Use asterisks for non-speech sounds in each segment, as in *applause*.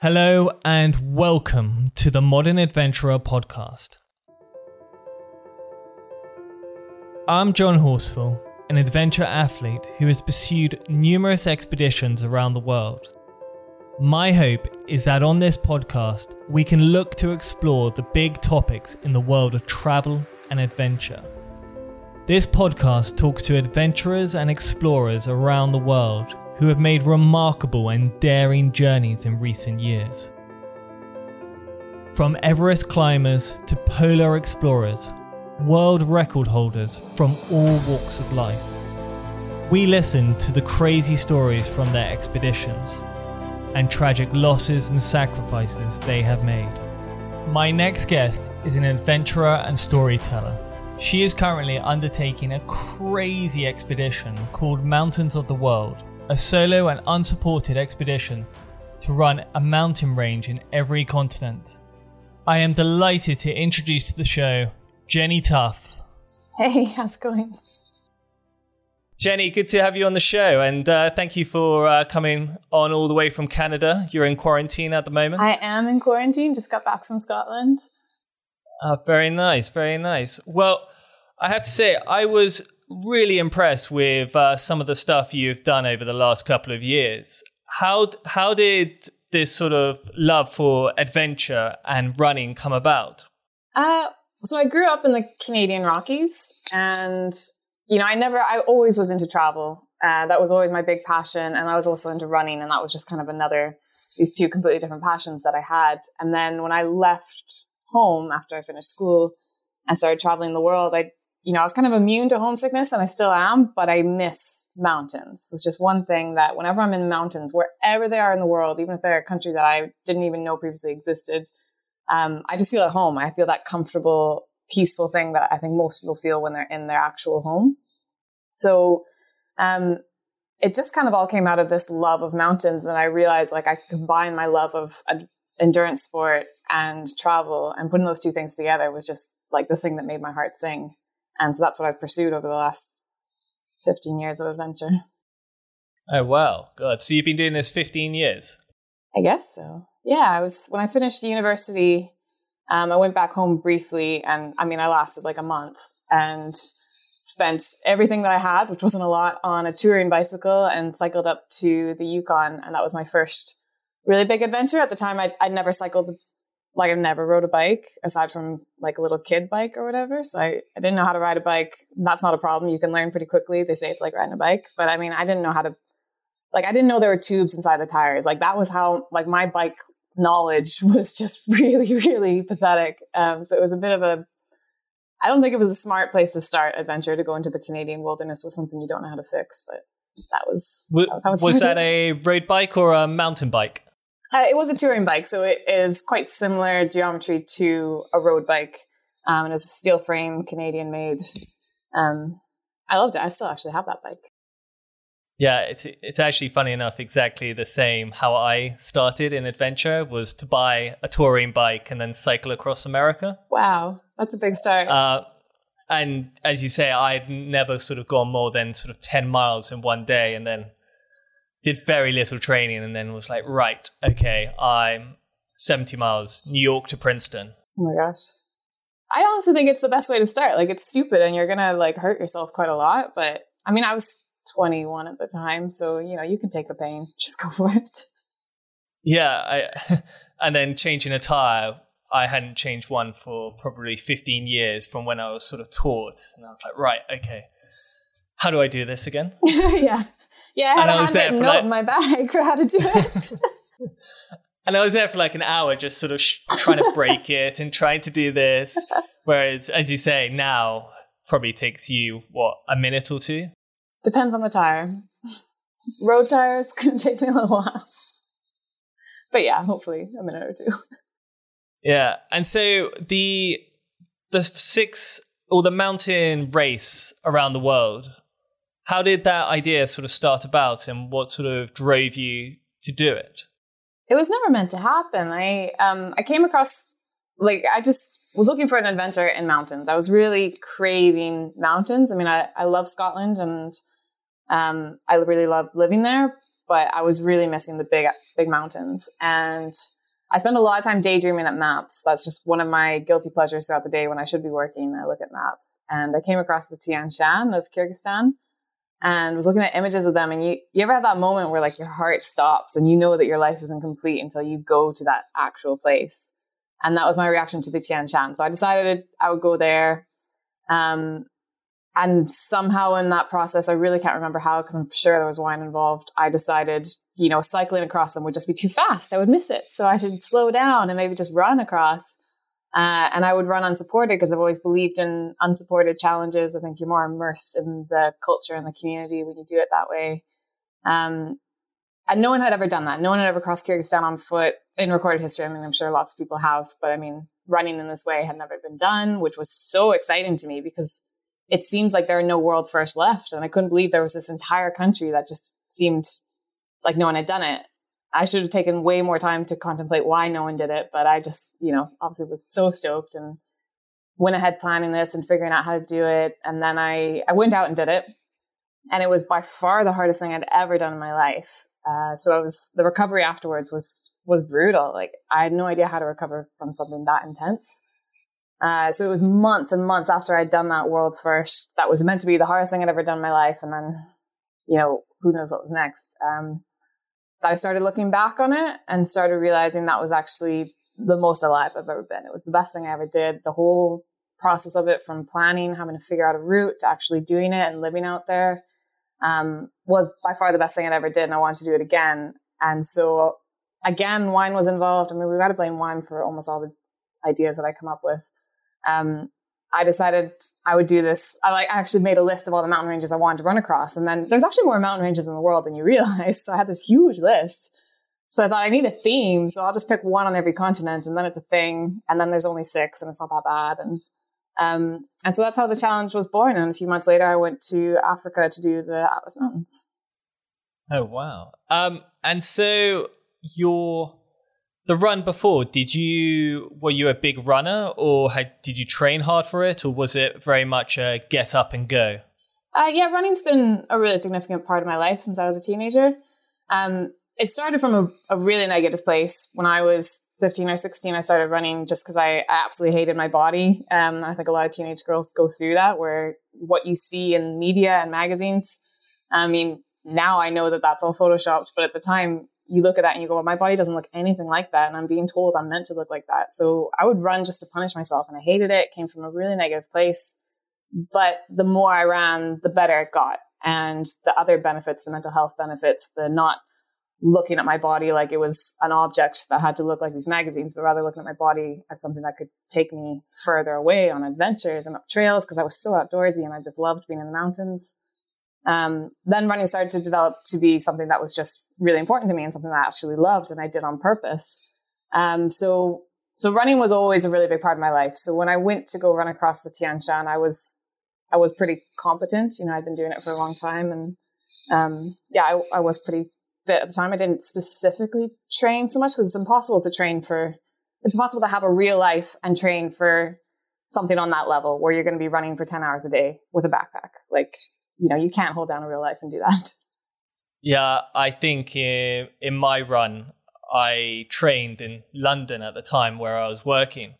Hello and welcome to the Modern Adventurer podcast. I'm John Horsfall, an adventure athlete who has pursued numerous expeditions around the world. My hope is that on this podcast, we can look to explore the big topics in the world of travel and adventure. This podcast talks to adventurers and explorers around the world who have made remarkable and daring journeys in recent years. From Everest climbers to polar explorers, world record holders from all walks of life. We listen to the crazy stories from their expeditions and tragic losses and sacrifices they have made. My next guest is an adventurer and storyteller. She is currently undertaking a crazy expedition called Mountains of the World a solo and unsupported expedition to run a mountain range in every continent. I am delighted to introduce to the show Jenny Tough. Hey, how's it going? Jenny, good to have you on the show, and uh, thank you for uh, coming on all the way from Canada. You're in quarantine at the moment. I am in quarantine. Just got back from Scotland. Uh, very nice, very nice. Well, I have to say, I was really impressed with uh, some of the stuff you've done over the last couple of years. How how did this sort of love for adventure and running come about? Uh, so I grew up in the Canadian Rockies, and you know, I never, I always was into travel. Uh, that was always my big passion, and I was also into running, and that was just kind of another these two completely different passions that I had. And then when I left home after I finished school and started traveling the world, I you know, I was kind of immune to homesickness and I still am, but I miss mountains. It's just one thing that whenever I'm in mountains, wherever they are in the world, even if they're a country that I didn't even know previously existed, um, I just feel at home. I feel that comfortable, peaceful thing that I think most people feel when they're in their actual home. So, um, it just kind of all came out of this love of mountains. And I realized like I could combine my love of endurance sport and travel and putting those two things together was just like the thing that made my heart sing. And so that's what I've pursued over the last 15 years of adventure. Oh, wow. God. So you've been doing this 15 years? I guess so. Yeah. I was, when I finished university, um, I went back home briefly and I mean, I lasted like a month and spent everything that I had, which wasn't a lot, on a touring bicycle and cycled up to the Yukon. And that was my first really big adventure. At the time, I'd, I'd never cycled like I've never rode a bike aside from like a little kid bike or whatever. So I, I didn't know how to ride a bike. That's not a problem. You can learn pretty quickly. They say it's like riding a bike. But I mean, I didn't know how to, like, I didn't know there were tubes inside the tires. Like that was how, like my bike knowledge *laughs* was just really, really pathetic. Um, so it was a bit of a, I don't think it was a smart place to start adventure to go into the Canadian wilderness with something you don't know how to fix, but that was, that was Was that a road bike or a mountain bike? Uh, it was a touring bike, so it is quite similar geometry to a road bike. Um, and it's a steel frame, Canadian made. Um, I loved it. I still actually have that bike. Yeah, it's it's actually funny enough, exactly the same. How I started in adventure was to buy a touring bike and then cycle across America. Wow, that's a big start. Uh, and as you say, I'd never sort of gone more than sort of ten miles in one day, and then did very little training, and then was like, right, okay, I'm seventy miles, New York to Princeton. Oh my gosh. I also think it's the best way to start. Like it's stupid and you're gonna like hurt yourself quite a lot. But I mean I was 21 at the time, so you know, you can take the pain. *laughs* Just go for it. Yeah, I *laughs* and then changing a tire, I hadn't changed one for probably 15 years from when I was sort of taught. And I was like, right, okay. How do I do this again? *laughs* yeah. Yeah, I had and a handwritten note like, in my bag *laughs* for how to do it. *laughs* *laughs* And I was there for like an hour, just sort of sh- trying to break it and trying to do this. Whereas, as you say, now probably takes you what a minute or two. Depends on the tire. Road tires can take me a little while, but yeah, hopefully a minute or two. Yeah, and so the the six or the mountain race around the world. How did that idea sort of start about, and what sort of drove you to do it? it was never meant to happen. I um I came across like I just was looking for an adventure in mountains. I was really craving mountains. I mean, I, I love Scotland and um I really love living there, but I was really missing the big big mountains. And I spend a lot of time daydreaming at maps. That's just one of my guilty pleasures throughout the day when I should be working. I look at maps. And I came across the Tian Shan of Kyrgyzstan and was looking at images of them and you you ever have that moment where like your heart stops and you know that your life isn't complete until you go to that actual place? And that was my reaction to the Tian Shan so I decided I would go there. Um, and somehow in that process I really can't remember how because I'm sure there was wine involved I decided you know cycling across them would just be too fast. I would miss it. So I should slow down and maybe just run across uh, and I would run unsupported because I've always believed in unsupported challenges. I think you're more immersed in the culture and the community when you do it that way. Um, and no one had ever done that. No one had ever crossed Kyrgyzstan on foot in recorded history. I mean, I'm sure lots of people have, but I mean, running in this way had never been done, which was so exciting to me because it seems like there are no world first left. And I couldn't believe there was this entire country that just seemed like no one had done it. I should have taken way more time to contemplate why no one did it, but I just, you know, obviously was so stoked and went ahead planning this and figuring out how to do it. And then I, I went out and did it. And it was by far the hardest thing I'd ever done in my life. Uh, so I was, the recovery afterwards was, was brutal. Like I had no idea how to recover from something that intense. Uh, so it was months and months after I'd done that world first. That was meant to be the hardest thing I'd ever done in my life. And then, you know, who knows what was next. Um, I started looking back on it and started realizing that was actually the most alive I've ever been. It was the best thing I ever did. The whole process of it from planning, having to figure out a route to actually doing it and living out there um, was by far the best thing I ever did. And I wanted to do it again. And so again, wine was involved. I mean, we've got to blame wine for almost all the ideas that I come up with. Um, I decided I would do this. I like actually made a list of all the mountain ranges I wanted to run across. And then there's actually more mountain ranges in the world than you *laughs* realize. So I had this huge list. So I thought I need a theme. So I'll just pick one on every continent and then it's a thing. And then there's only six and it's not that bad. And, um, and so that's how the challenge was born. And a few months later, I went to Africa to do the Atlas Mountains. Oh, wow. Um, and so your the run before, did you were you a big runner, or had, did you train hard for it, or was it very much a get up and go? Uh, yeah, running's been a really significant part of my life since I was a teenager. Um, it started from a, a, really negative place when I was 15 or 16. I started running just because I, absolutely hated my body. Um, I think a lot of teenage girls go through that, where what you see in media and magazines. I mean, now I know that that's all photoshopped, but at the time, you look at that and you go, well, my body doesn't look anything like that. And I'm being told I'm meant to look like that. So I would run just to punish myself. And I hated it. it came from a really negative place. But the more I ran, the better it got. And the other benefits, the mental health benefits, the not looking at my body like it was an object that had to look like these magazines, but rather looking at my body as something that could take me further away on adventures and up trails because I was so outdoorsy and I just loved being in the mountains. Um, then running started to develop to be something that was just really important to me and something that I actually loved and I did on purpose. Um, so, so running was always a really big part of my life. So when I went to go run across the Tian Shan, I was, I was pretty competent. You know, I'd been doing it for a long time and, um, yeah, I, I was pretty fit at the time. I didn't specifically train so much because it's impossible to train for. It's impossible to have a real life and train for something on that level where you're going to be running for 10 hours a day with a backpack. Like, you know, you can't hold down a real life and do that. *laughs* Yeah, I think in, in my run, I trained in London at the time where I was working.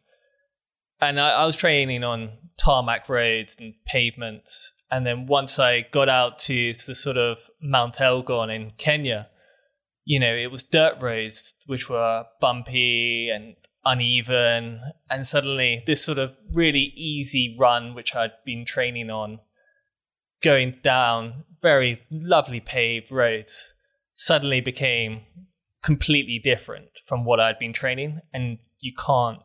And I, I was training on tarmac roads and pavements. And then once I got out to the sort of Mount Elgon in Kenya, you know, it was dirt roads which were bumpy and uneven. And suddenly, this sort of really easy run, which I'd been training on, going down very lovely paved roads, suddenly became completely different from what I'd been training. And you can't,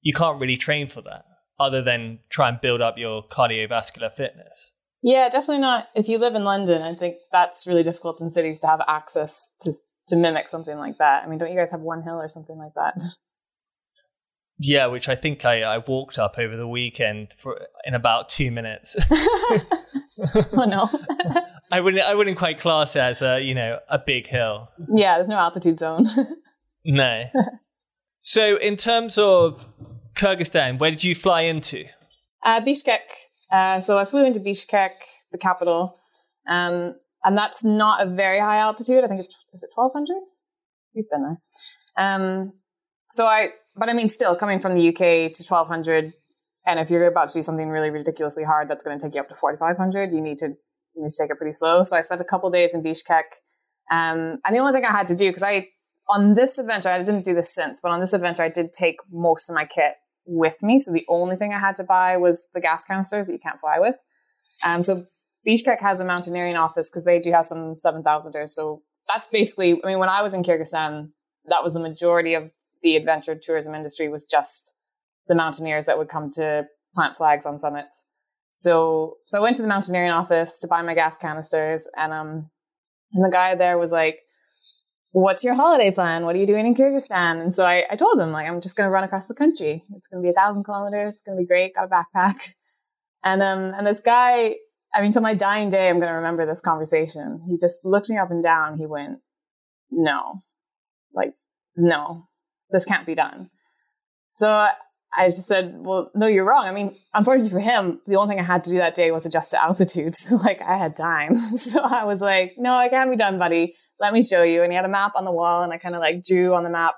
you can't really train for that other than try and build up your cardiovascular fitness. Yeah, definitely not. If you live in London, I think that's really difficult in cities to have access to to mimic something like that. I mean, don't you guys have one hill or something like that? *laughs* Yeah, which I think I, I walked up over the weekend for in about two minutes. *laughs* oh no. *laughs* I wouldn't I wouldn't quite class it as a you know a big hill. Yeah, there's no altitude zone. *laughs* no. So in terms of Kyrgyzstan, where did you fly into? Uh, Bishkek. Uh, so I flew into Bishkek, the capital, um, and that's not a very high altitude. I think it's is it twelve hundred. You've been there. Um, so I, but I mean, still coming from the UK to twelve hundred, and if you're about to do something really ridiculously hard, that's going to take you up to forty five hundred. You need to you need to take it pretty slow. So I spent a couple days in Bishkek, um, and the only thing I had to do because I on this adventure I didn't do this since, but on this adventure I did take most of my kit with me. So the only thing I had to buy was the gas canisters that you can't fly with. Um, so Bishkek has a mountaineering office because they do have some 7,000ers. So that's basically, I mean, when I was in Kyrgyzstan, that was the majority of the adventure tourism industry was just the mountaineers that would come to plant flags on summits. So, so I went to the mountaineering office to buy my gas canisters and, um, and the guy there was like, what's your holiday plan? What are you doing in Kyrgyzstan? And so I, I told him, like, I'm just going to run across the country. It's going to be a thousand kilometers. It's going to be great. Got a backpack. And, um, and this guy, I mean, till my dying day, I'm going to remember this conversation. He just looked me up and down. He went, no, like, no, this can't be done. So I just said, well, no, you're wrong. I mean, unfortunately for him, the only thing I had to do that day was adjust to altitude. So *laughs* like I had time. *laughs* So I was like, no, it can't be done, buddy let me show you. And he had a map on the wall and I kind of like drew on the map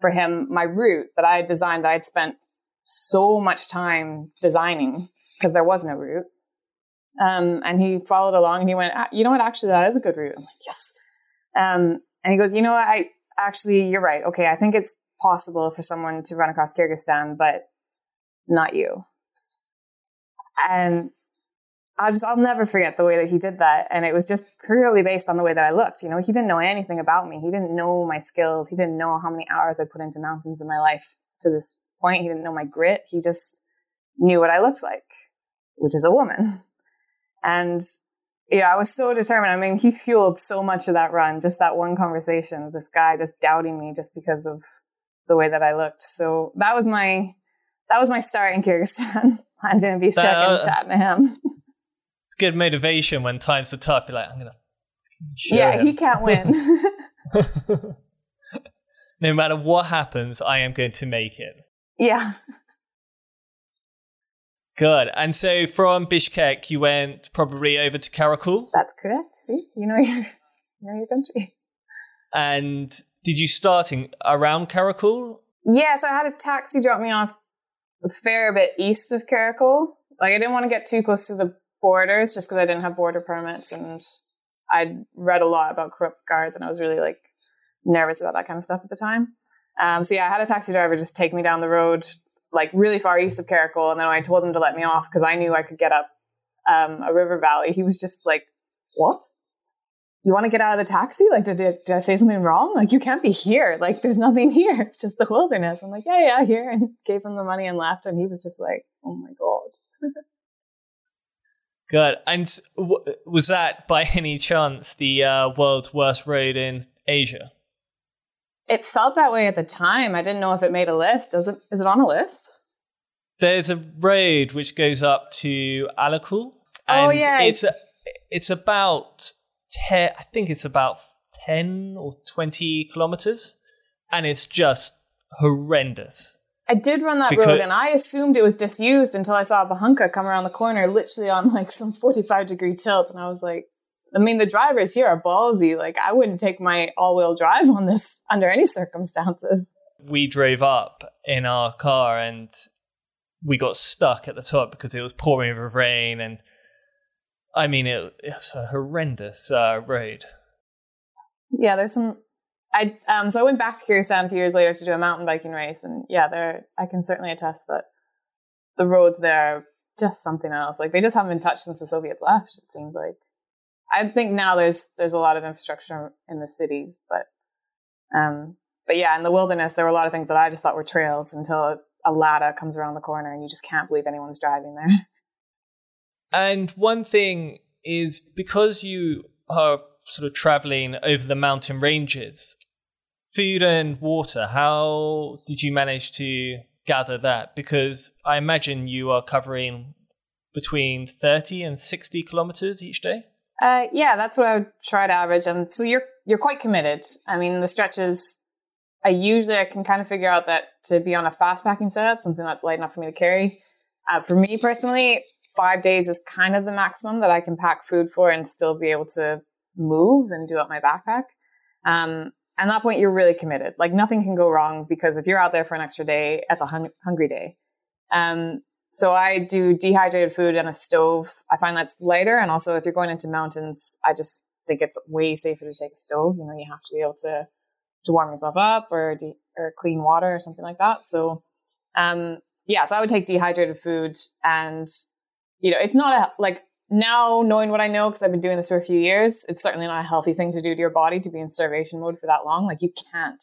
for him my route that I had designed that I'd spent so much time designing because there was no route. Um, and he followed along and he went, ah, you know what? Actually, that is a good route. I'm like, yes. Um, and he goes, you know what? I actually, you're right. Okay. I think it's possible for someone to run across Kyrgyzstan, but not you. And I just I'll never forget the way that he did that, and it was just purely based on the way that I looked. You know, he didn't know anything about me. He didn't know my skills. He didn't know how many hours I put into mountains in my life to this point. He didn't know my grit. He just knew what I looked like, which is a woman. And yeah, I was so determined. I mean, he fueled so much of that run. Just that one conversation with this guy just doubting me just because of the way that I looked. So that was my that was my start in Kyrgyzstan. Landing in Bishkek uh, and chatting to him It's good motivation when times are tough. You're like, I'm gonna. Yeah, him. he can't win. *laughs* *laughs* no matter what happens, I am going to make it. Yeah. Good. And so from Bishkek, you went probably over to Karakul. That's correct. See, you know your, *laughs* you know your country. And did you start in, around Karakul? Yeah, so I had a taxi drop me off a fair bit east of Karakul. Like I didn't want to get too close to the borders just because I didn't have border permits and I'd read a lot about corrupt guards and I was really like nervous about that kind of stuff at the time. Um, so yeah, I had a taxi driver just take me down the road, like really far east of Karakul, and then I told him to let me off because I knew I could get up um, a river valley. He was just like, "What? You want to get out of the taxi? Like, did, did I say something wrong? Like, you can't be here. Like, there's nothing *laughs* here. It's just the wilderness." I'm like, "Yeah, yeah, here," and *laughs* gave him the money and left. And he was just like, "Oh my god." *laughs* Good. And w- was that by any chance the uh, world's worst road in Asia? It felt that way at the time. I didn't know if it made a list. Does it? Is it on a list? There's a road which goes up to Alakul. oh yeah, it's a it's about 10, I think it's about 10 or 20 kilometers. And it's just horrendous. I did run that Because- road and I assumed it was disused until I saw a Bukhanka come around the corner, literally on like some 45 degree tilt. And I was like, I mean, the drivers here are ballsy. Like, I wouldn't take my all wheel drive on this under any circumstances. We drove up in our car and we got stuck at the top because it was pouring with rain. And I mean, it, it was a horrendous uh, road. Yeah, there's some. I um so I went back to Kyrgyzstan a few years later to do a mountain biking race, and yeah, there I can certainly attest that the roads there are just something else. Like they just haven't been touched since the Soviets left. It seems like. I think now there's there's a lot of infrastructure in the cities, but um but yeah, in the wilderness there were a lot of things that I just thought were trails until a, a Lada comes around the corner and you just can't believe anyone's driving there. *laughs* And one thing is because you are sort of traveling over the mountain ranges, food and water, how did you manage to gather that? Because I imagine you are covering between 30 and 60 kilometers each day. Uh, yeah, that's what I would try to average. And so you're you're quite committed. I mean, the stretches. I usually I can kind of figure out that to be on a fast packing setup, something that's light enough for me to carry. Uh, for me personally, five days is kind of the maximum that I can pack food for and still be able to move and do up my backpack. Um, and at that point, you're really committed. Like nothing can go wrong because if you're out there for an extra day, it's a hung- hungry day. Um, so I do dehydrated food and a stove. I find that's lighter. And also if you're going into mountains, I just think it's way safer to take a stove. You know, you have to be able to, to warm yourself up or, de- or clean water or something like that. So, um, yeah, so I would take dehydrated food and, you know, it's not a, like now knowing what I know, because I've been doing this for a few years, it's certainly not a healthy thing to do to your body to be in starvation mode for that long. Like you can't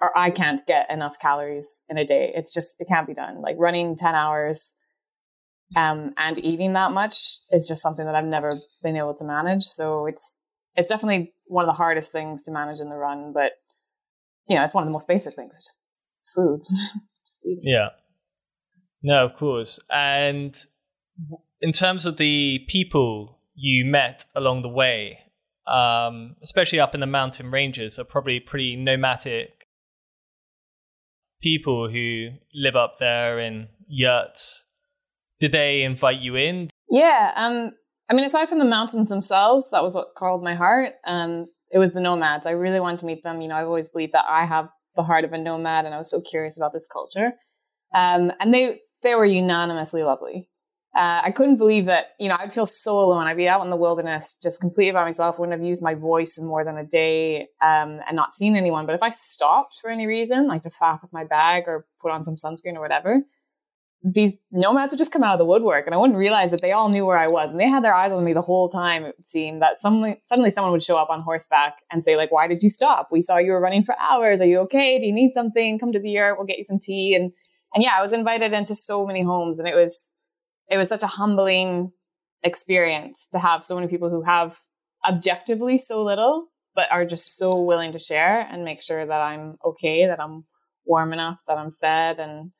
or I can't get enough calories in a day. It's just it can't be done. Like running 10 hours um and eating that much is just something that I've never been able to manage. So it's it's definitely one of the hardest things to manage in the run, but you know, it's one of the most basic things, it's just food. *laughs* just. Yeah. No, of course. And in terms of the people you met along the way, um, especially up in the mountain ranges, are probably pretty nomadic people who live up there in yurts. Did they invite you in? Yeah. Um, I mean, aside from the mountains themselves, that was what called my heart. Um, it was the nomads. I really wanted to meet them. You know, I've always believed that I have the heart of a nomad, and I was so curious about this culture. Um, and they they were unanimously lovely. Uh, I couldn't believe that. You know, I'd feel so alone. I'd be out in the wilderness, just completely by myself. Wouldn't have used my voice in more than a day, um, and not seen anyone. But if I stopped for any reason, like to pack with my bag or put on some sunscreen or whatever, these nomads would just come out of the woodwork and I wouldn't realize that they all knew where I was and they had their eyes on me the whole time. It seemed that suddenly, suddenly someone would show up on horseback and say like, why did you stop? We saw you were running for hours. Are you okay? Do you need something? Come to the yurt. We'll get you some tea. And, and yeah, I was invited into so many homes and it was, it was such a humbling experience to have so many people who have objectively so little, but are just so willing to share and make sure that I'm okay, that I'm warm enough, that I'm fed and,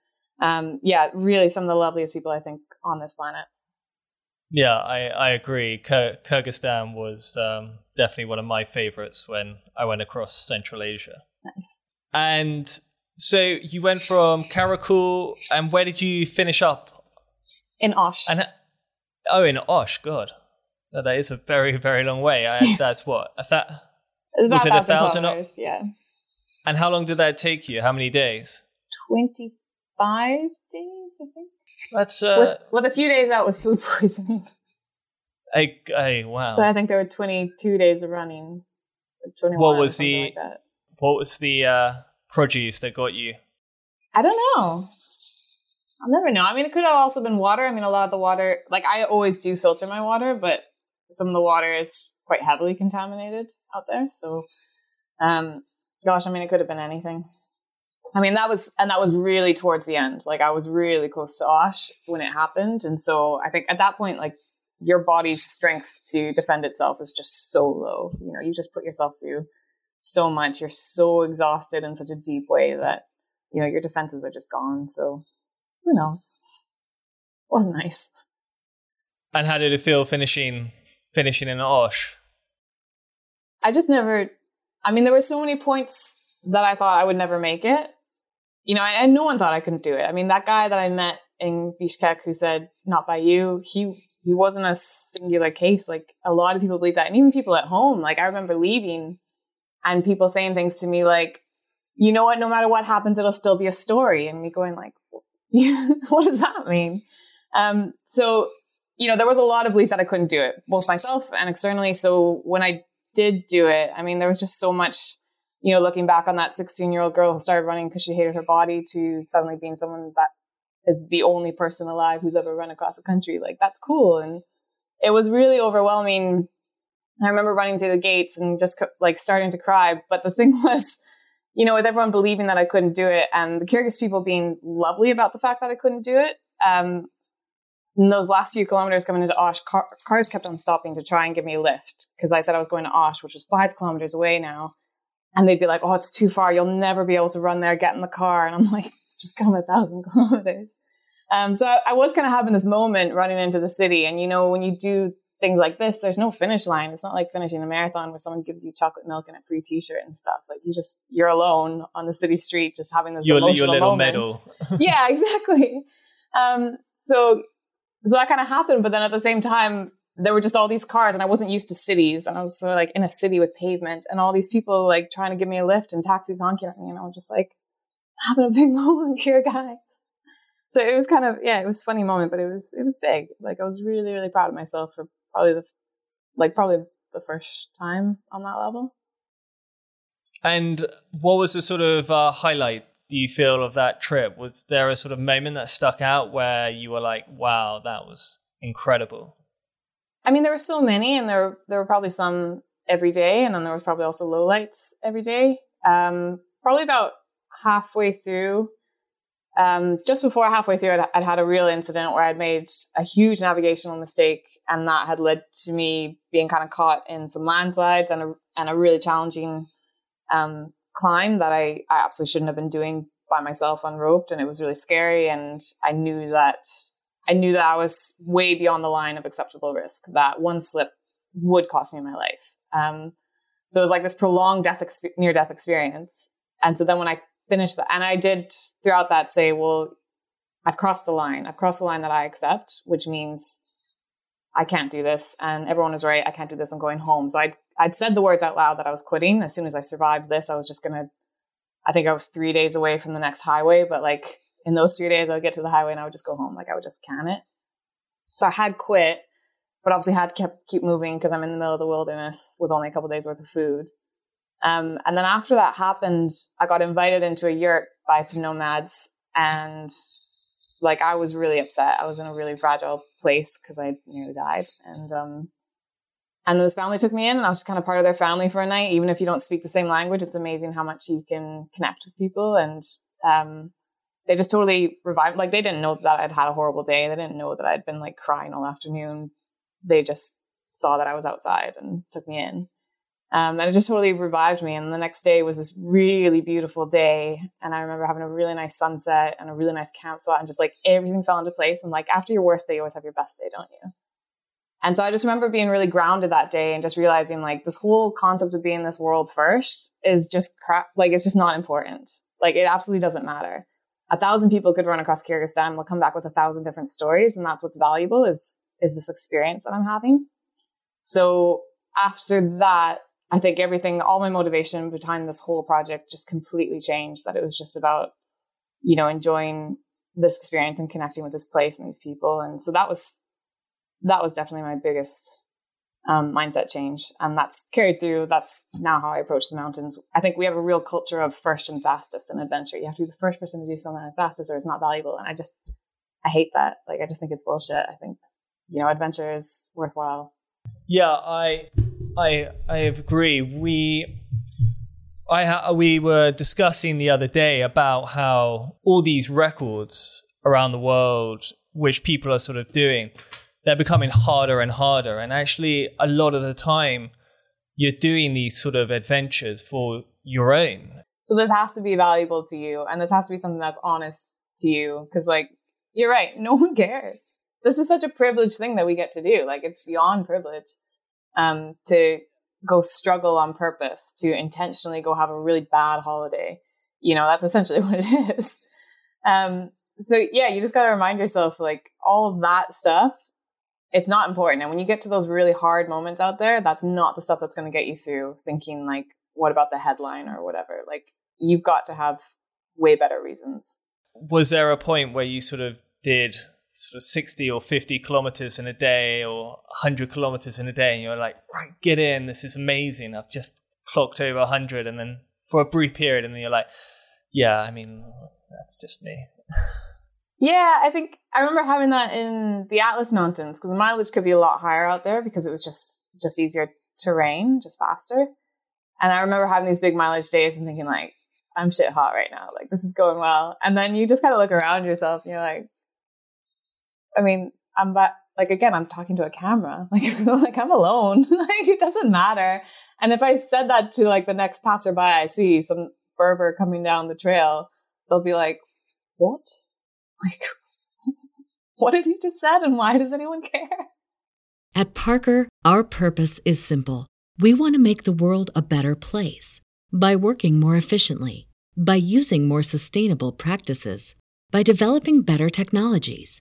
um, yeah, really some of the loveliest people I think on this planet. Yeah, I, I agree. Kyr- Kyrgyzstan was um, definitely one of my favorites when I went across Central Asia. Nice. And so you went from Karakul, and where did you finish up? In Osh. And oh, in Osh, God, that is a very very long way. I, *laughs* that's what a was it a thousand? kilometers, Yeah. And how long did that take you? How many days? 25 days, I think. That's uh, with, with a few days out with food *laughs* poisoning. a, a wow. So I think there were 22 days of running. What was the- like. What was the uh, produce that got you? I don't know. I'll never know. I mean, it could have also been water. I mean, a lot of the water, like I always do filter my water, but some of the water is quite heavily contaminated out there. So, um, gosh, I mean, it could have been anything. I mean, that was, and that was really towards the end. Like I was really close to Osh when it happened. And so I think at that point, like your body's strength to defend itself is just so low. You know, you just put yourself through so much. You're so exhausted in such a deep way that, you know, your defenses are just gone. So who knows? Wasn't nice. And how did it feel finishing finishing in Osh? I just never. I mean, there were so many points that I thought I would never make it. You know, and no one thought I couldn't do it. I mean, that guy that I met in Bishkek who said "not by you," he he wasn't a singular case. Like a lot of people believe that, and even people at home. Like I remember leaving, and people saying things to me like, "You know what? No matter what happens, it'll still be a story." And me going like, *laughs* "What does that mean?" Um, so you know, there was a lot of belief that I couldn't do it, both myself and externally. So when I did do it, I mean, there was just so much, you know, looking back on that 16 year old girl who started running because she hated her body to suddenly being someone that is the only person alive who's ever run across the country. Like, that's cool. And it was really overwhelming. I remember running through the gates and just like starting to cry. But the thing *laughs* was, you know, with everyone believing that I couldn't do it and the Kyrgyz people being lovely about the fact that I couldn't do it, um, those last few kilometers coming into Osh, car- cars kept on stopping to try and give me a lift because I said I was going to Osh, which was five kilometers away now. And they'd be like, oh, it's too far. You'll never be able to run there. Get in the car. And I'm *laughs* like, just come a thousand kilometers. Um, so I, I was kind of having this moment running into the city. And, you know, when you do things like this, there's no finish line. It's not like finishing a marathon where someone gives you chocolate milk and a free t-shirt and stuff. Like you just, you're alone on the city street, just having this your, emotional your little moment. medal. *laughs* *laughs* yeah, exactly. Um, so so that kind of happened. But then at the same time, there were just all these cars and I wasn't used to cities. And I was sort of like in a city with pavement and all these people like trying to give me a lift and taxis honking at me. And I was just like having a *laughs* big moment here, guys. So it was kind of, yeah, it was a funny moment, but it was, it was big. Like I was really, really proud of myself for probably the, like probably the first time on that level. And what was the sort of uh, highlight do you feel of that trip? Was there a sort of moment that stuck out where you were like, wow, that was incredible? I mean, there were so many, and there, there were probably some every day, and then there was probably also lowlights every day. Um, probably about halfway through, um, just before halfway through, I'd, I'd had a real incident where I'd made a huge navigational mistake, and that had led to me being kind of caught in some landslides and a, and a really challenging um, climb that I, I absolutely shouldn't have been doing by myself unroped and it was really scary and I knew that I knew that I was way beyond the line of acceptable risk that one slip would cost me my life. Um, so it was like this prolonged death exp- near death experience and so then when I finished that and I did throughout that say well I've crossed the line. I've crossed the line that I accept which means I can't do this and everyone is right I can't do this I'm going home so I I'd said the words out loud that I was quitting. As soon as I survived this, I was just gonna. I think I was three days away from the next highway, but like in those three days, I would get to the highway and I would just go home. Like I would just can it. So I had quit, but obviously had to keep keep moving because I'm in the middle of the wilderness with only a couple days worth of food. Um, and then after that happened, I got invited into a yurt by some nomads, and like I was really upset. I was in a really fragile place because I nearly died, and um, and this family took me in, and I was just kind of part of their family for a night. Even if you don't speak the same language, it's amazing how much you can connect with people. And um, they just totally revived. Like they didn't know that I'd had a horrible day. They didn't know that I'd been like crying all afternoon. They just saw that I was outside and took me in. Um, and it just totally revived me. And the next day was this really beautiful day. And I remember having a really nice sunset and a really nice camp spot and just like everything fell into place. And like after your worst day, you always have your best day, don't you? And so I just remember being really grounded that day and just realizing like this whole concept of being this world first is just crap. Like it's just not important. Like it absolutely doesn't matter. A thousand people could run across Kyrgyzstan. They'll come back with a thousand different stories. And that's what's valuable is, is this experience that I'm having. So after that, I think everything, all my motivation behind this whole project just completely changed that it was just about, you know, enjoying this experience and connecting with this place and these people. And so that was that was definitely my biggest um, mindset change. And that's carried through. That's now how I approach the mountains. I think we have a real culture of first and fastest in adventure. You have to be the first person to do something the fastest or it's not valuable. And I just, I hate that. Like, I just think it's bullshit. I think, you know, adventure is worthwhile. Yeah, I, I, I agree. We, I ha- we were discussing the other day about how all these records around the world, which people are sort of doing, they're becoming harder and harder. And actually, a lot of the time, you're doing these sort of adventures for your own. So this has to be valuable to you, and this has to be something that's honest to you. Because, like, you're right, *laughs* no one cares. This is such a privileged thing that we get to do. Like, it's beyond privilege. Um, to go struggle on purpose, to intentionally go have a really bad holiday. You know, that's essentially *laughs* what it is. Um, so yeah, you just got to remind yourself like all of that stuff. It's not important. And when you get to those really hard moments out there, that's not the stuff that's going to get you through thinking like, what about the headline or whatever? Like you've got to have way better reasons. Was there a point where you sort of did sort of 60 or 50 kilometers in a day or 100 kilometers in a day and you're like right get in this is amazing. I've just clocked over 100 and then for a brief period and then you're like yeah i mean that's just me. Yeah i think i remember having that in the atlas mountains because the mileage could be a lot higher out there because it was just just easier terrain just faster. And i remember having these big mileage days and thinking like i'm shit hot right now. Like this is going well. And then you just kind of look around yourself and you're like I mean, I'm but like again, I'm talking to a camera. *laughs* Like *laughs* like I'm alone. *laughs* like it doesn't matter. And if I said that to like the next passerby I see, some Berber coming down the trail, they'll be like, "What? Like, what did you just said? And why does anyone care?" At Parker, our purpose is simple. We want to make the world a better place by working more efficiently, by using more sustainable practices, by developing better technologies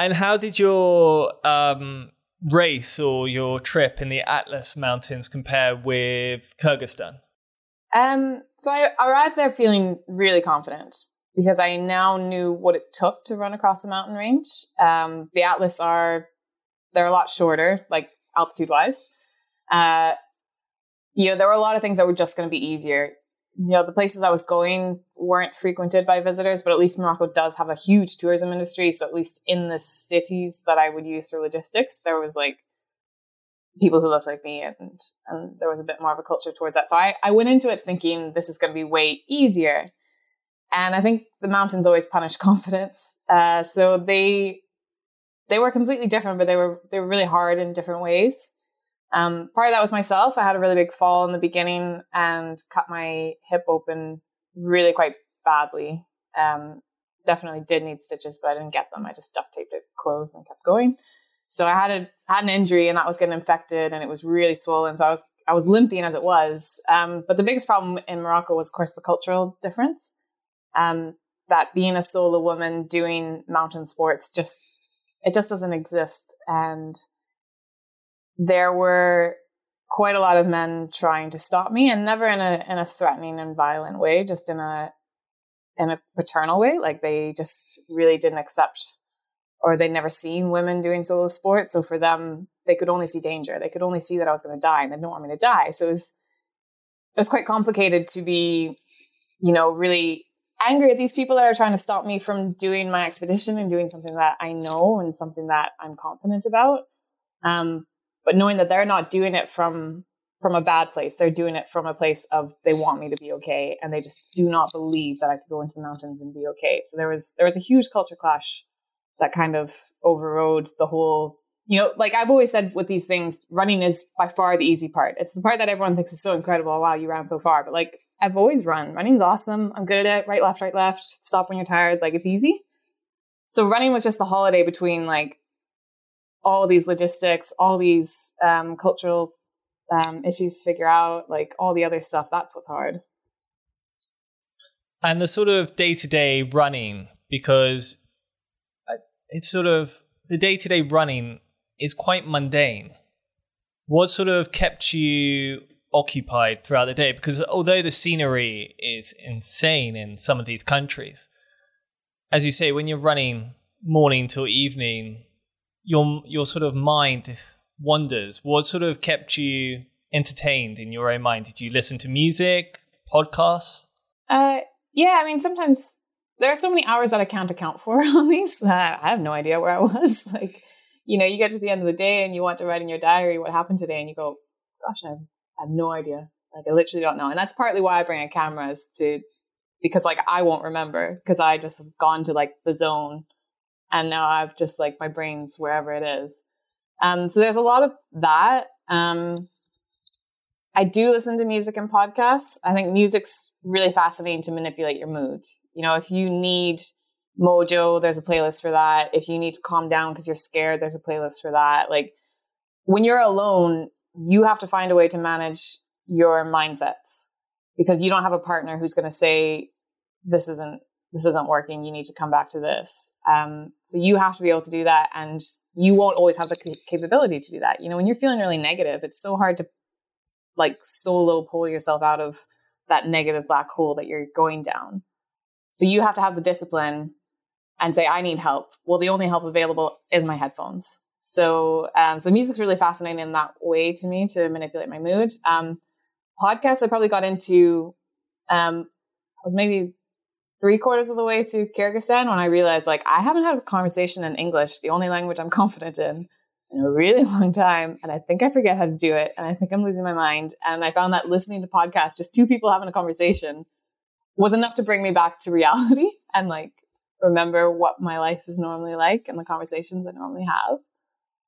And how did your um, race or your trip in the Atlas Mountains compare with Kyrgyzstan? Um, so I arrived there feeling really confident because I now knew what it took to run across a mountain range. Um, the Atlas are they're a lot shorter, like altitude wise. Uh, you know, there were a lot of things that were just going to be easier you know, the places I was going weren't frequented by visitors, but at least Morocco does have a huge tourism industry. So at least in the cities that I would use for logistics, there was like people who looked like me and, and there was a bit more of a culture towards that. So I, I went into it thinking this is going to be way easier. And I think the mountains always punish *laughs* confidence. Uh, so they, they were completely different, but they were, they were really hard in different ways. Um, part of that was myself. I had a really big fall in the beginning and cut my hip open really quite badly. Um, definitely did need stitches, but I didn't get them. I just duct taped it closed and kept going. So I had a had an injury and that was getting infected and it was really swollen. So I was I was limping as it was. Um, but the biggest problem in Morocco was, of course, the cultural difference. Um, that being a solo woman doing mountain sports just it just doesn't exist. And there were quite a lot of men trying to stop me and never in a in a threatening and violent way just in a in a paternal way. Like they just really didn't accept or they'd never seen women doing solo sports. So for them they could only see danger. They could only see that i was going to die and they didn't want me to die. So it was it was quite complicated to be you know really angry at these people that are trying to stop me from doing my expedition and doing something that i know and something that i'm confident about. Um, but knowing that they're not doing it from from a bad place they're doing it from a place of they want me to be okay and they just do not believe that i could go into the mountains and be okay. So there was there was a huge culture clash that kind of overrode the whole you know like i've always said with these things running is by far the easy part. It's the part that everyone thinks is so incredible. Wow you ran so far. But like i've always run. Running's awesome. I'm good at it. Right left right left. Stop when you're tired. Like it's easy. So running was just the holiday between like all these logistics, all these um, cultural um, issues to figure out, like all the other stuff. That's what's hard. And the sort of day to day running, because uh, it's sort of the day to day running is quite mundane. What sort of kept you occupied throughout the day? Because although the scenery is insane in some of these countries, as you say, when you're running morning till evening, your your sort of mind wanders. What sort of kept you entertained in your own mind? Did you listen to music, podcasts? Uh, yeah, I mean, sometimes there are so many hours that I can't account for *laughs* on these. I have no idea where I was. *laughs* Like, you know, you get to the end of the day and you want to write in your diary what happened today, and you go, "Gosh, I have, I have no idea. Like, I literally don't know." And that's partly why I bring a camera is to because like I won't remember because I just have gone to like the zone, and now I've just like my brain's wherever it is. Um, so there's a lot of that. Um, I do listen to music and podcasts. I think music's really fascinating to manipulate your mood. You know, if you need mojo, there's a playlist for that. If you need to calm down because you're scared, there's a playlist for that. Like when you're alone, you have to find a way to manage your mindsets because you don't have a partner who's going to say, this isn't this isn't working. You need to come back to this. Um, so you have to be able to do that, and you won't always have the capability to do that. You know, when you're feeling really negative, it's so hard to like solo pull yourself out of that negative black hole that you're going down. So you have to have the discipline and say, I need help. Well, the only help available is my headphones. So, um, so music's really fascinating in that way to me to manipulate my mood. Um, podcasts I probably got into, um, I was maybe three quarters of the way through Kyrgyzstan when I realized like I haven't had a conversation in English, the only language I'm *laughs* confident in, in a really long time. And I think I forget how to do it. And I think I'm losing my mind. And I found that listening to podcasts, just two people having a conversation, was enough to bring me back to reality *laughs* and like remember what my life is normally like and the conversations I normally have.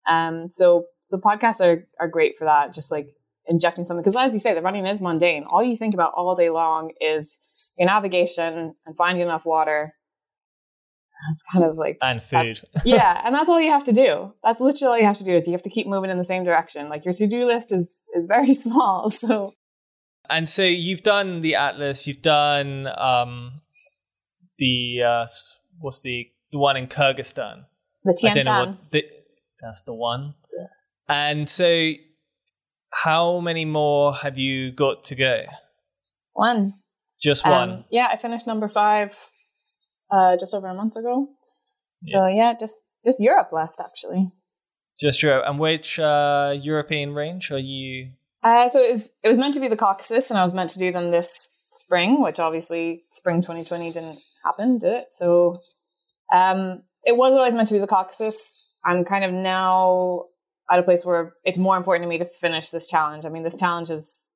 Um, so so podcasts are are great for that, just like injecting something. Because as you say, the running is mundane. All you think about all day long is your navigation and finding enough water. That's kind of like and food. *laughs* yeah, and that's all you have to do. That's literally all you have to do is you have to keep moving in the same direction. Like your to do list is is very *laughs* small. So and so you've done the atlas, you've done um, the uh, what's the the one in Kyrgyzstan? The Tian Shan. That's the one. Yeah. And so, how many more have you got to go? One. Just one. Um, yeah, I finished number five uh, just over a month ago. Yeah. So yeah, just just Europe left actually. Just Europe. And which uh, European range are you uh, so it was, it was meant to be the Caucasus, and I was meant to do them this spring, which obviously spring 2020 didn't happen, did it? So um, it was always meant to be the Caucasus. I'm kind of now at a place where it's more important to me to finish this challenge. I mean, this challenge has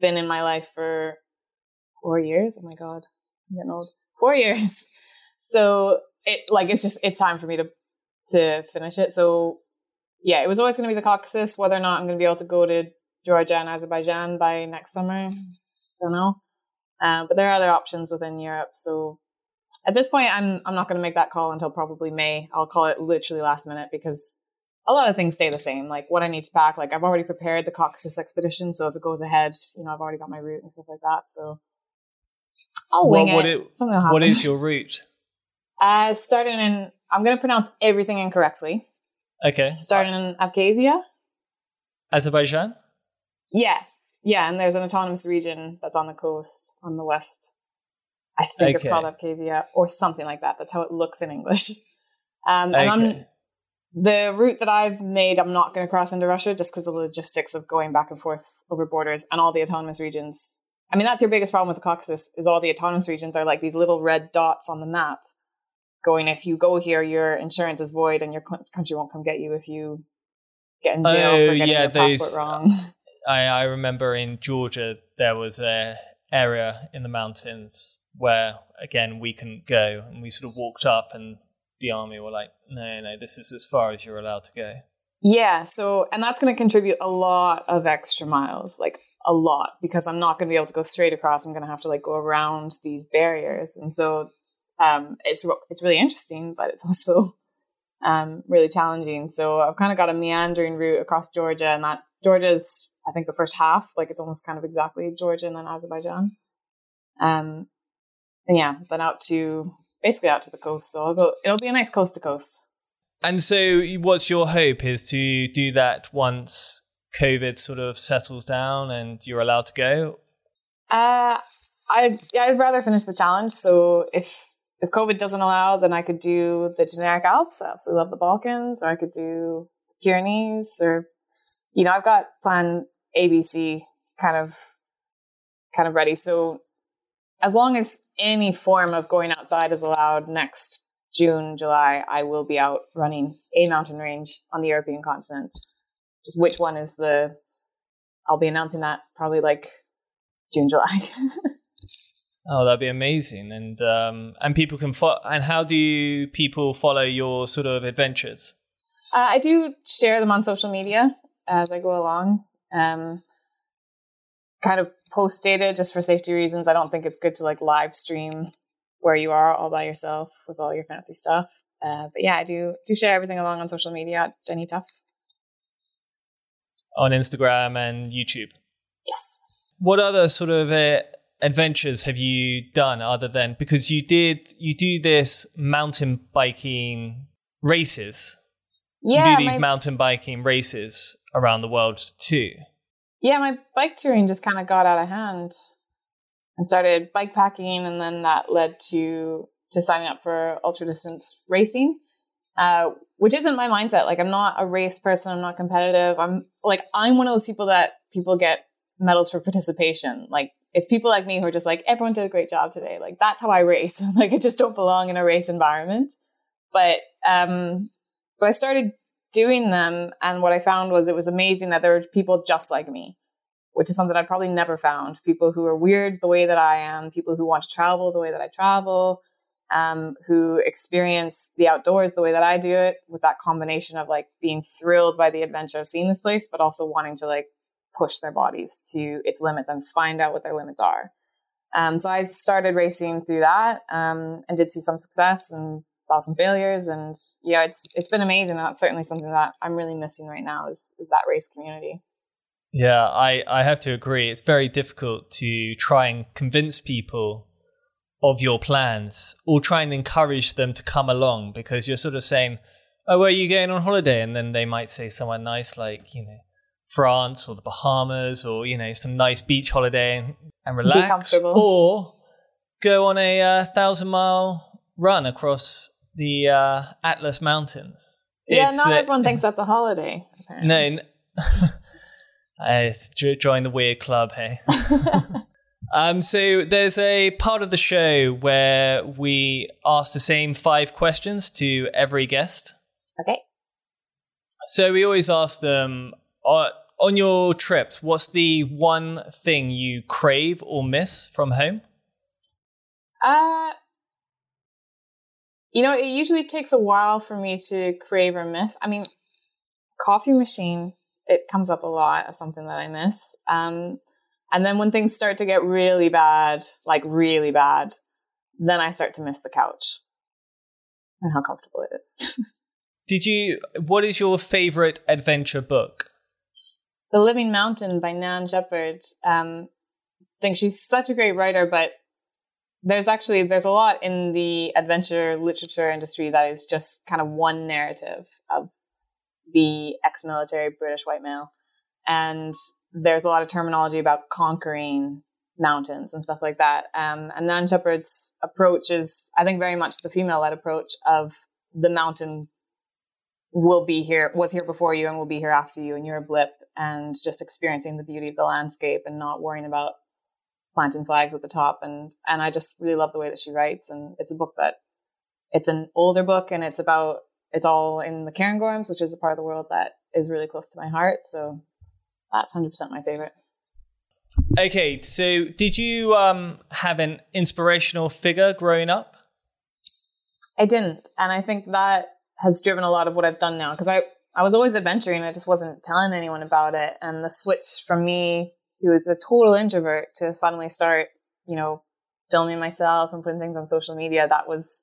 been in my life for four years. Oh my god, I'm getting old. Four years. *laughs* So it like it's just it's time for me to to finish it. So yeah, it was always going to be the Caucasus. Whether or not I'm going to be able to go to Georgia and Azerbaijan by next summer. I don't know. Uh, but there are other options within Europe. So at this point, I'm I'm not going to make that call until probably May. I'll call it literally last minute because a lot of things stay the same. Like what I need to pack. Like I've already prepared the Caucasus expedition, so if it goes ahead, you know, I've already got my route and stuff like that. So I'll wing what, it. it Something will happen. What is your route? *laughs* Uh, starting in, I'm going to pronounce everything incorrectly. Okay. Starting in Abkhazia. Azerbaijan. Yeah, yeah, and there's an autonomous region that's on the coast on the west. I think okay. it's called Abkhazia or something like that. That's how it looks in English. *laughs* Um, and okay. I'm, the route that I've made, I'm not going to cross into Russia just because the logistics of going back and forth over borders and all the autonomous regions. I mean, that's your biggest problem with the Caucasus is all the autonomous regions are like these little red dots on the map going, if you go here, your insurance is void and your country won't come get you if you get in jail oh, for getting yeah, your passport those, wrong. *laughs* I, I remember in Georgia there was a area in the mountains where again we couldn't go, and we sort of walked up, and the army were like, "No, no, this is as far as you're allowed to go." Yeah, so and that's going to contribute a lot of extra miles, like a lot, because I'm not going to be able to go straight across. I'm going to have to like go around these barriers, and so um, it's it's really interesting, but it's *laughs* also um, really challenging. So I've kind of got a meandering route across Georgia, and that Georgia's I think the first half, like it's almost kind of exactly Georgia and then Azerbaijan. Um, and yeah, then out to basically out to the coast. So it'll, go, it'll be a nice coast to coast. And so, what's your hope is to do that once COVID sort of settles down and you're allowed to go? Uh, I'd I'd rather finish the challenge. So if if COVID doesn't allow, then I could do the generic Alps. I absolutely love the Balkans, or I could do Pyrenees, or you know, I've got plan ABC kind of kind of ready. So as long as any form of going outside is allowed next June, July, I will be out running a mountain range on the European continent. Just which one is the I'll be announcing that probably like June, July. *laughs* oh, that'd be amazing. And um, and people can follow. And how do people follow your sort of adventures? Uh, I do share them on social media as I go along. Um, kind of post data just for safety reasons. I don't think it's good to like live stream where you are all by yourself with all your fancy stuff. Uh, but yeah, I do do share everything along on social media at Jenny Tough. On Instagram and YouTube. Yes. What other sort of uh, adventures have you done other than because you did you do this mountain biking races? Yeah, you do these my- mountain biking races around the world too. Yeah, my bike touring just kind of got out of hand and started bike packing, and then that led to to signing up for ultra distance racing, uh, which isn't my mindset. Like, I'm not a race person. I'm not competitive. I'm like I'm one of those people that people get medals for participation. Like, it's people like me who are just like everyone did a great job today. Like, that's how I race. *laughs* like, I just don't belong in a race environment. But um, but I started doing them, and what I found was it was amazing that there were people just like me, which is something I'd probably never found. People who are weird the way that I am, people who want to travel the way that I travel, um, who experience the outdoors the way that I do it, with that combination of like being thrilled by the adventure of seeing this place, but also wanting to like push their bodies to its limits and find out what their limits are. Um, so I started racing through that um, and did see some success and saw some failures and yeah it's it's been amazing that's certainly something that i'm really missing right now is is that race community Yeah, I, I have to agree. It's very difficult to try and convince people of your plans or try and encourage them to come along because you're sort of saying, Oh, where are you going on holiday? And then they might say somewhere nice like, you know, France or the Bahamas or, you know, some nice beach holiday and, and relax. Or go on a uh, thousand mile run across the uh, Atlas Mountains. yeah It's, not uh, everyone thinks *laughs* that's a holiday apparently. no, *laughs* I jo- join the weird club, hey. *laughs* um, so there's a part of the show where we ask the same five questions to every guest. okay So we always ask them uh, on your trips, what's the one thing you crave or miss from home? uh you know it usually takes a while for me to crave or miss i mean coffee machine it comes up a lot as something that i miss um and then when things start to get really bad like really bad then i start to miss the couch and how comfortable it is *laughs* Did you? What is your favorite adventure book? The Living Mountain by Nan Shepherd. Um, I think she's such a great writer, but there's actually there's a lot in the adventure literature industry that is just kind of one narrative of the ex-military British white male, and there's a lot of terminology about conquering mountains and stuff like that. Um, and Nan Shepherd's approach is, I think, very much the female-led approach of the mountain will be here, was here before you, and will be here after you, and you're a blip, and just experiencing the beauty of the landscape and not worrying about planting flags at the top. And and I just really love the way that she writes, and it's a book that it's an older book, and it's about it's all in the Cairngorms, which is a part of the world that is really close to my heart. So that's hundred percent my favorite. Okay, so did you um, have an inspirational figure growing up? I didn't, and I think that has driven a lot of what I've done now because I I was always adventuring, I just wasn't telling anyone about it, and the switch from me, who is a total introvert, to suddenly start, you know, filming myself and putting things on social media, that was.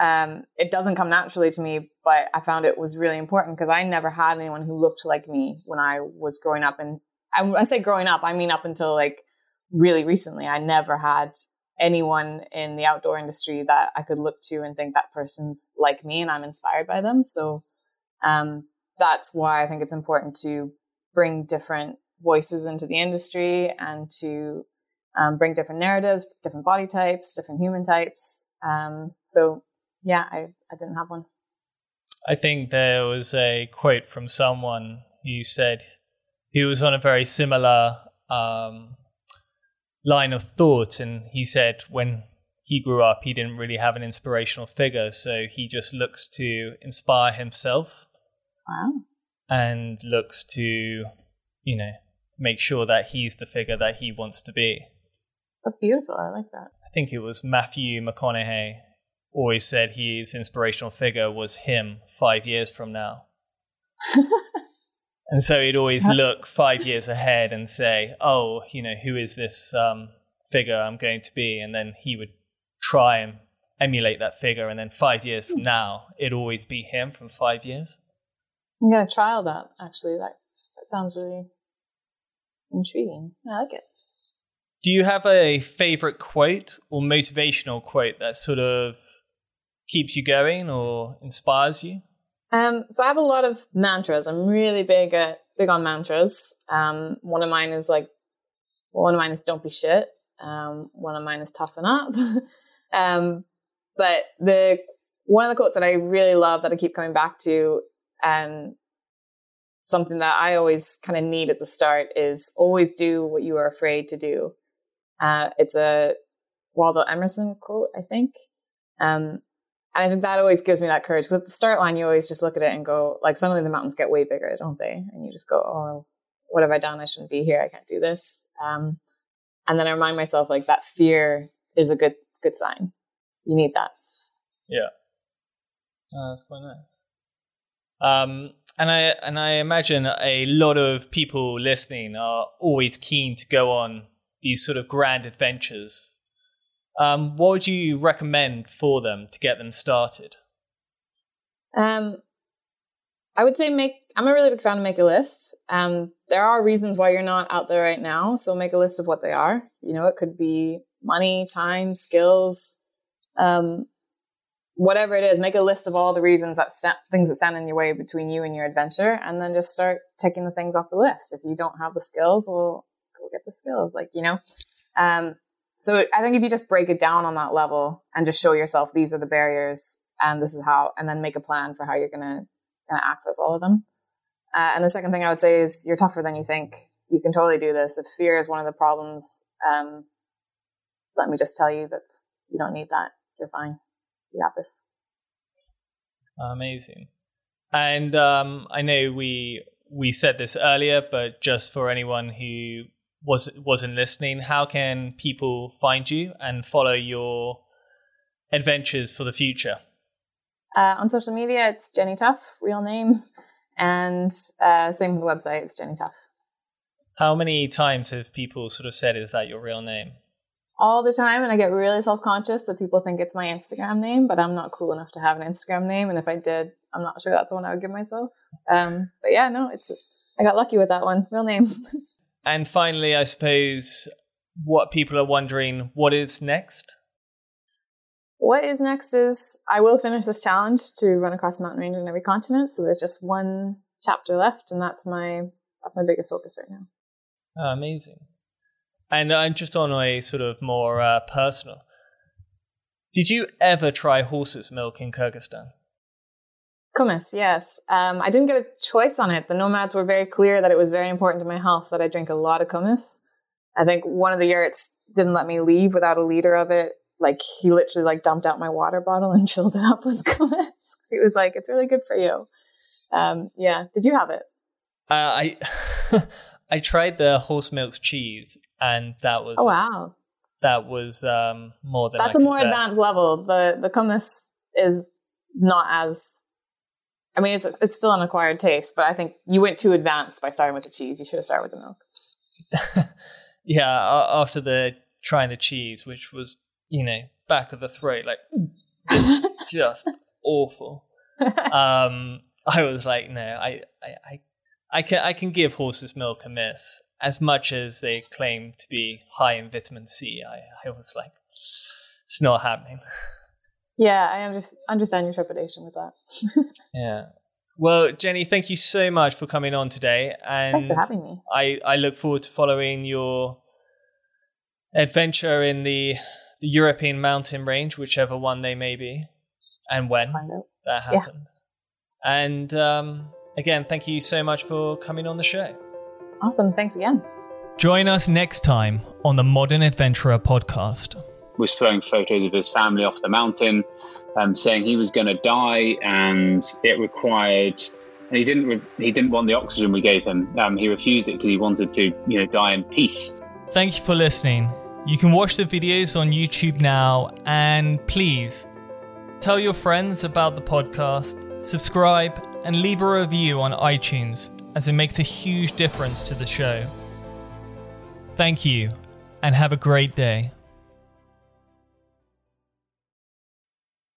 Um, it doesn't come naturally to me, but I found it was really important because I never had anyone who looked like me when I was growing up. And I, I say growing up, I mean up until like really recently. I never had anyone in the outdoor industry that I could look to and think that person's like me and I'm inspired by them. So um, that's why I think it's important to bring different voices into the industry and to um, bring different narratives, different body types, different human types, Um, so yeah, I, I didn't have one. I think there was a quote from someone who said he was on a very similar um, line of thought, and he said when he grew up, he didn't really have an inspirational figure, so he just looks to inspire himself. Wow. And looks to, you know, make sure that he's the figure that he wants to be. That's beautiful. I like that. I think it was Matthew McConaughey always said his inspirational figure was him five years from now. *laughs* and so he'd always look five years ahead and say, oh, you know, who is this um, figure I'm going to be? And then he would try and emulate that figure. And then five years from now, it'd always be him from five years. I'm going to trial that, actually. That, that sounds really intriguing. I like it. Do you have a favorite quote or motivational quote that sort of keeps you going or inspires you? Um, so I have a lot of mantras. I'm really big at big on mantras. Um, one of mine is like, one of mine is "Don't be shit." Um, one of mine is "Toughen up." *laughs* um, but the one of the quotes that I really love that I keep coming back to, and something that I always kind of need at the start is always do what you are afraid to do. Uh, it's a Waldo Emerson quote, I think. Um, and I think that always gives me that courage because at the start line, you always just look at it and go, like, suddenly the mountains get way bigger, don't they? And you just go, oh, what have I done? I shouldn't be here. I can't do this. Um, and then I remind myself, like, that fear is a good, good sign. You need that. Yeah. Oh, that's quite nice. Um, and I and I imagine a lot of people listening are always keen to go on these sort of grand adventures um, what would you recommend for them to get them started? Um, I would say make. I'm a really big fan of make a list. Um, there are reasons why you're not out there right now, so make a list of what they are. You know, it could be money, time, skills, um, whatever it is. Make a list of all the reasons that st- things that stand in your way between you and your adventure, and then just start taking the things off the list. If you don't have the skills, well, go get the skills. Like you know, um, so I think if you just break it down on that level and just show yourself these are the barriers and this is how, and then make a plan for how you're gonna, gonna access all of them. Uh, and the second thing I would say is you're tougher than you think. You can totally do this. If fear is one of the problems, um, let me just tell you that you don't need that. You're fine. Got this. Amazing. And um, I know we we said this earlier, but just for anyone who was wasn't listening, how can people find you and follow your adventures for the future? Uh, on social media, it's Jenny Tough, real name, and uh, same with the website. It's Jenny Tough. How many times have people sort of said, "Is that your real name?" All the time, and I get really self conscious that people think it's my Instagram name, but I'm not cool enough to have an Instagram name, and if I did, I'm not sure that's the one I would give myself. Um, but yeah, no, it's I got lucky with that one, real name. *laughs* And finally, I suppose what people are wondering what is next? What is next is I will finish this challenge to run across the mountain range in every continent. So there's just one chapter left, and that's my that's my biggest focus right now. Oh, amazing. And I'm just on a sort of more uh, personal. Did you ever try horse's milk in Kyrgyzstan? Kumis, yes. Um, I didn't get a choice on it. The nomads were very clear that it was very important to my health that I drink a lot of kumis. I think one of the yurts didn't let me leave without a liter of it. Like he literally like dumped out my water bottle and *laughs* filled it up with kumis. *laughs* he was like, "It's really good for you." Um, yeah. Did you have it? Uh, I *laughs* I tried the horse milk cheese, and that was oh wow, that was um, more than that's I a more bear. advanced level. The the kumis is not as I mean, it's it's still an acquired taste, but I think you went too advanced by starting with the cheese. You should have started with the milk. *laughs* yeah, after the trying the cheese, which was you know back of the throat, like this *laughs* is just awful. *laughs* Um, I was like, no, I, I, I, I can I can give horses milk a miss. As much as they claim to be high in vitamin C, I, I was like, it's not happening. Yeah, I understand your trepidation with that. *laughs* yeah. Well, Jenny, thank you so much for coming on today. And Thanks for having me. I, I look forward to following your adventure in the the European mountain range, whichever one they may be, and when that happens. Yeah. And um, again, thank you so much for coming on the show. Awesome. Thanks again. Join us next time on the Modern Adventurer podcast. Was throwing photos of his family off the mountain, um, saying he was going to die, and it required. And he didn't. Re- he didn't want the oxygen we gave him. Um, he refused it because he wanted to, you know, die in peace. Thank you for listening. You can watch the videos on YouTube now, and please tell your friends about the podcast, subscribe, and leave a review on iTunes, as it makes a huge difference to the show. Thank you, and have a great day.